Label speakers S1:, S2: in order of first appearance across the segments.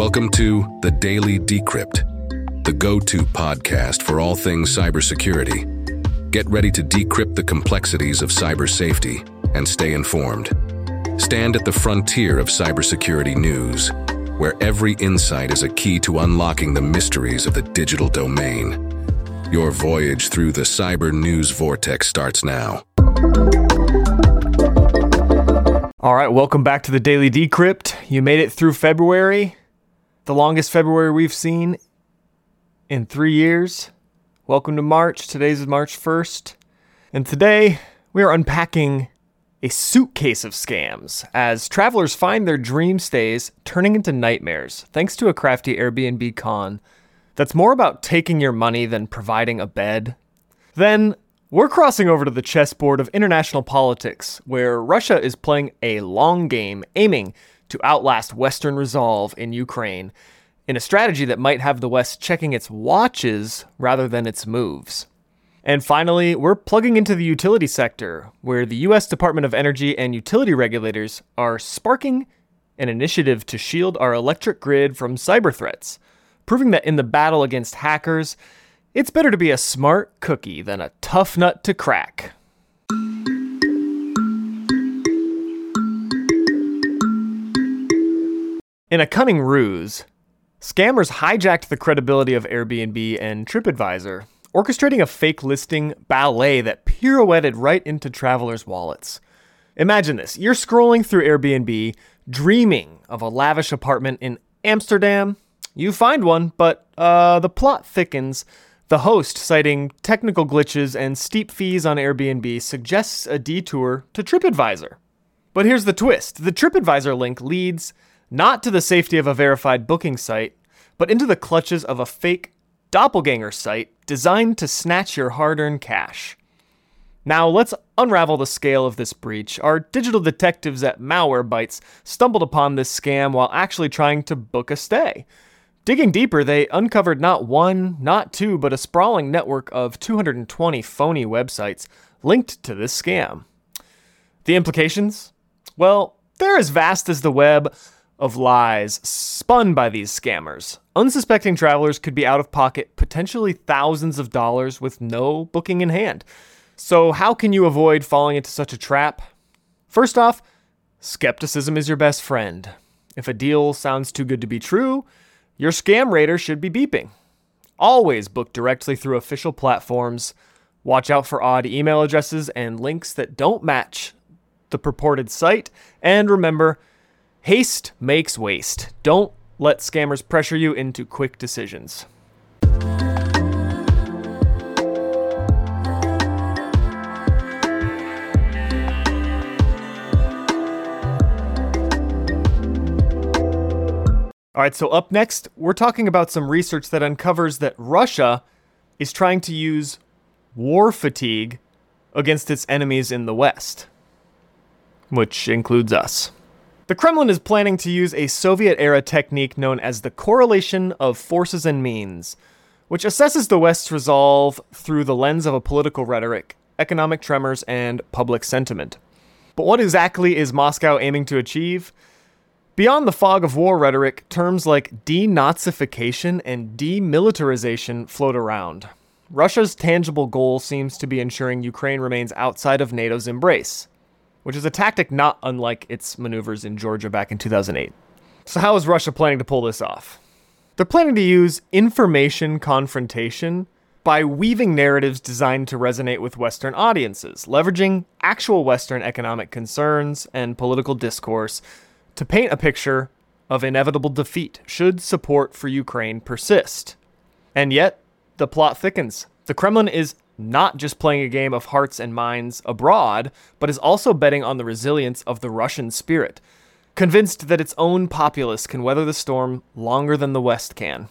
S1: Welcome to The Daily Decrypt, the go to podcast for all things cybersecurity. Get ready to decrypt the complexities of cyber safety and stay informed. Stand at the frontier of cybersecurity news, where every insight is a key to unlocking the mysteries of the digital domain. Your voyage through the cyber news vortex starts now.
S2: All right, welcome back to the Daily Decrypt. You made it through February, the longest February we've seen in three years. Welcome to March. Today's March 1st. And today we are unpacking a suitcase of scams as travelers find their dream stays turning into nightmares thanks to a crafty Airbnb con that's more about taking your money than providing a bed. Then we're crossing over to the chessboard of international politics, where Russia is playing a long game aiming to outlast Western resolve in Ukraine in a strategy that might have the West checking its watches rather than its moves. And finally, we're plugging into the utility sector, where the US Department of Energy and utility regulators are sparking an initiative to shield our electric grid from cyber threats, proving that in the battle against hackers, it's better to be a smart cookie than a tough nut to crack. In a cunning ruse, scammers hijacked the credibility of Airbnb and TripAdvisor, orchestrating a fake listing ballet that pirouetted right into travelers' wallets. Imagine this you're scrolling through Airbnb, dreaming of a lavish apartment in Amsterdam. You find one, but uh, the plot thickens. The host, citing technical glitches and steep fees on Airbnb, suggests a detour to TripAdvisor. But here's the twist the TripAdvisor link leads not to the safety of a verified booking site, but into the clutches of a fake doppelganger site designed to snatch your hard earned cash. Now, let's unravel the scale of this breach. Our digital detectives at Malwarebytes stumbled upon this scam while actually trying to book a stay. Digging deeper, they uncovered not one, not two, but a sprawling network of 220 phony websites linked to this scam. The implications? Well, they're as vast as the web of lies spun by these scammers. Unsuspecting travelers could be out of pocket potentially thousands of dollars with no booking in hand. So, how can you avoid falling into such a trap? First off, skepticism is your best friend. If a deal sounds too good to be true, your scam radar should be beeping. Always book directly through official platforms. Watch out for odd email addresses and links that don't match the purported site. And remember, Haste makes waste. Don't let scammers pressure you into quick decisions. All right, so up next, we're talking about some research that uncovers that Russia is trying to use war fatigue against its enemies in the West, which includes us. The Kremlin is planning to use a Soviet era technique known as the correlation of forces and means, which assesses the West's resolve through the lens of a political rhetoric, economic tremors, and public sentiment. But what exactly is Moscow aiming to achieve? Beyond the fog of war rhetoric, terms like denazification and demilitarization float around. Russia's tangible goal seems to be ensuring Ukraine remains outside of NATO's embrace which is a tactic not unlike its maneuvers in Georgia back in 2008. So, how is Russia planning to pull this off? They're planning to use information confrontation by weaving narratives designed to resonate with Western audiences, leveraging actual Western economic concerns and political discourse to paint a picture of inevitable defeat should support for Ukraine persist. And yet, the plot thickens. The Kremlin is not just playing a game of hearts and minds abroad, but is also betting on the resilience of the Russian spirit, convinced that its own populace can weather the storm longer than the West can.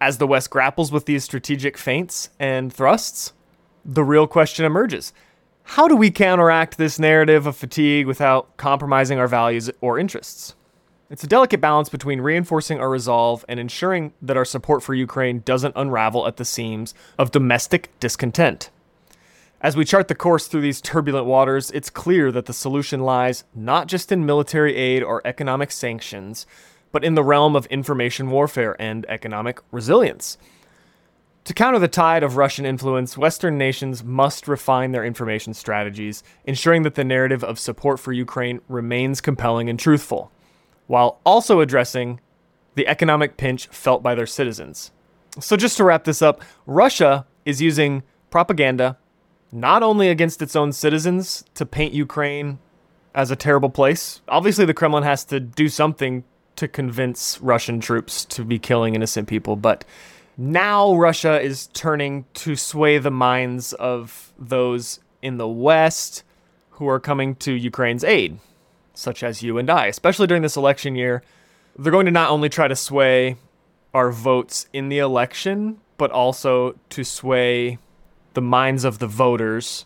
S2: As the West grapples with these strategic feints and thrusts, the real question emerges how do we counteract this narrative of fatigue without compromising our values or interests? It's a delicate balance between reinforcing our resolve and ensuring that our support for Ukraine doesn't unravel at the seams of domestic discontent. As we chart the course through these turbulent waters, it's clear that the solution lies not just in military aid or economic sanctions, but in the realm of information warfare and economic resilience. To counter the tide of Russian influence, Western nations must refine their information strategies, ensuring that the narrative of support for Ukraine remains compelling and truthful, while also addressing the economic pinch felt by their citizens. So, just to wrap this up, Russia is using propaganda not only against its own citizens to paint Ukraine as a terrible place. Obviously, the Kremlin has to do something to convince Russian troops to be killing innocent people, but now Russia is turning to sway the minds of those in the West who are coming to Ukraine's aid, such as you and I, especially during this election year. They're going to not only try to sway our votes in the election, but also to sway the minds of the voters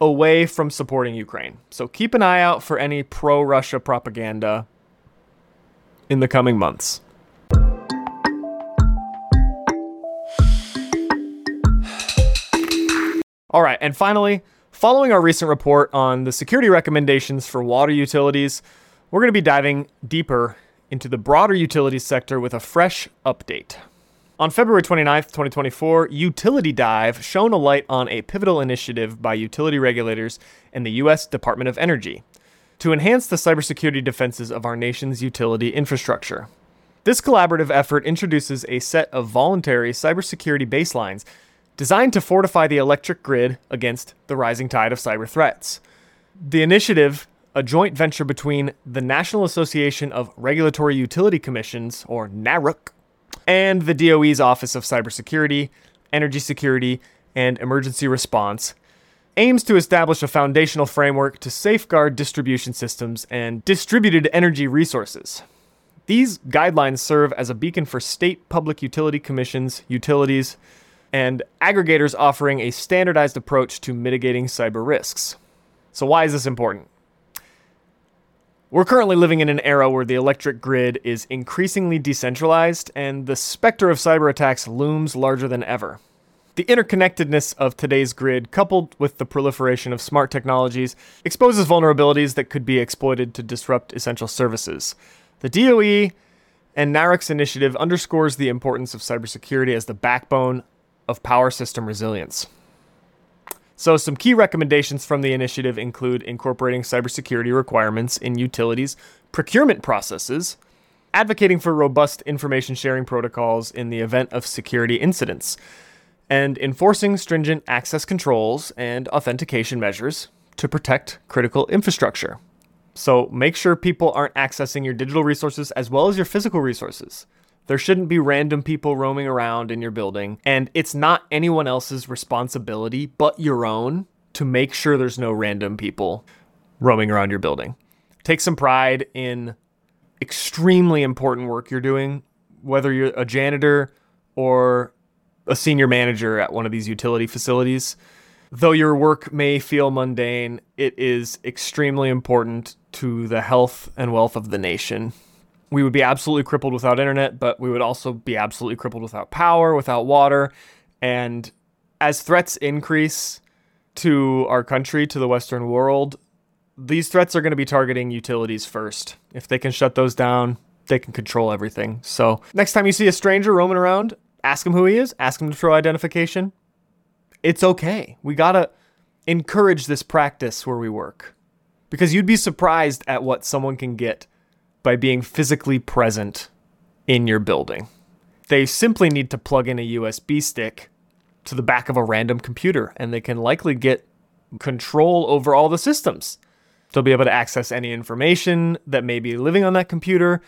S2: away from supporting Ukraine. So keep an eye out for any pro Russia propaganda in the coming months. All right, and finally, following our recent report on the security recommendations for water utilities, we're going to be diving deeper into the broader utilities sector with a fresh update. On February 29th, 2024, Utility Dive shone a light on a pivotal initiative by utility regulators and the U.S. Department of Energy to enhance the cybersecurity defenses of our nation's utility infrastructure. This collaborative effort introduces a set of voluntary cybersecurity baselines designed to fortify the electric grid against the rising tide of cyber threats. The initiative, a joint venture between the National Association of Regulatory Utility Commissions, or NARUC, and the DOE's Office of Cybersecurity, Energy Security, and Emergency Response, aims to establish a foundational framework to safeguard distribution systems and distributed energy resources. These guidelines serve as a beacon for state public utility commissions, utilities, and aggregators offering a standardized approach to mitigating cyber risks. So, why is this important? We're currently living in an era where the electric grid is increasingly decentralized and the specter of cyber attacks looms larger than ever. The interconnectedness of today's grid, coupled with the proliferation of smart technologies, exposes vulnerabilities that could be exploited to disrupt essential services. The DOE and NARUC's initiative underscores the importance of cybersecurity as the backbone of power system resilience. So, some key recommendations from the initiative include incorporating cybersecurity requirements in utilities' procurement processes, advocating for robust information sharing protocols in the event of security incidents, and enforcing stringent access controls and authentication measures to protect critical infrastructure. So, make sure people aren't accessing your digital resources as well as your physical resources. There shouldn't be random people roaming around in your building, and it's not anyone else's responsibility but your own to make sure there's no random people roaming around your building. Take some pride in extremely important work you're doing, whether you're a janitor or a senior manager at one of these utility facilities. Though your work may feel mundane, it is extremely important to the health and wealth of the nation we would be absolutely crippled without internet, but we would also be absolutely crippled without power, without water. And as threats increase to our country, to the Western world, these threats are going to be targeting utilities first. If they can shut those down, they can control everything. So, next time you see a stranger roaming around, ask him who he is, ask him to throw identification. It's okay. We got to encourage this practice where we work because you'd be surprised at what someone can get by being physically present in your building. They simply need to plug in a USB stick to the back of a random computer and they can likely get control over all the systems. They'll be able to access any information that may be living on that computer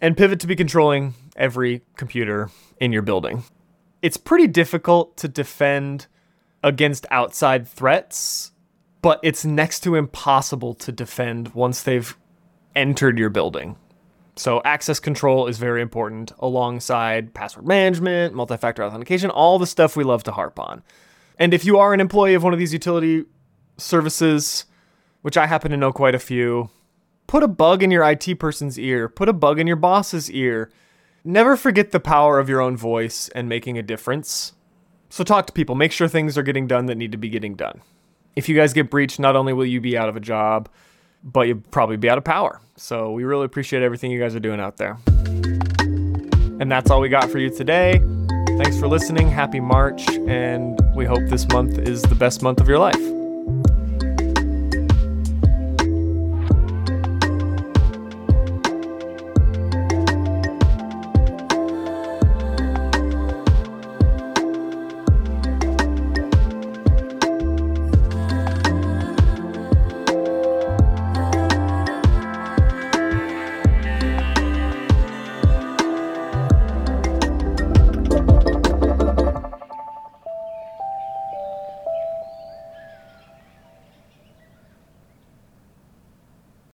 S2: and pivot to be controlling every computer in your building. It's pretty difficult to defend against outside threats, but it's next to impossible to defend once they've entered your building. So access control is very important alongside password management, multi-factor authentication, all the stuff we love to harp on. And if you are an employee of one of these utility services, which I happen to know quite a few, put a bug in your IT person's ear, put a bug in your boss's ear. Never forget the power of your own voice and making a difference. So talk to people, make sure things are getting done that need to be getting done. If you guys get breached, not only will you be out of a job, but you'd probably be out of power. So we really appreciate everything you guys are doing out there. And that's all we got for you today. Thanks for listening. Happy March, and we hope this month is the best month of your life.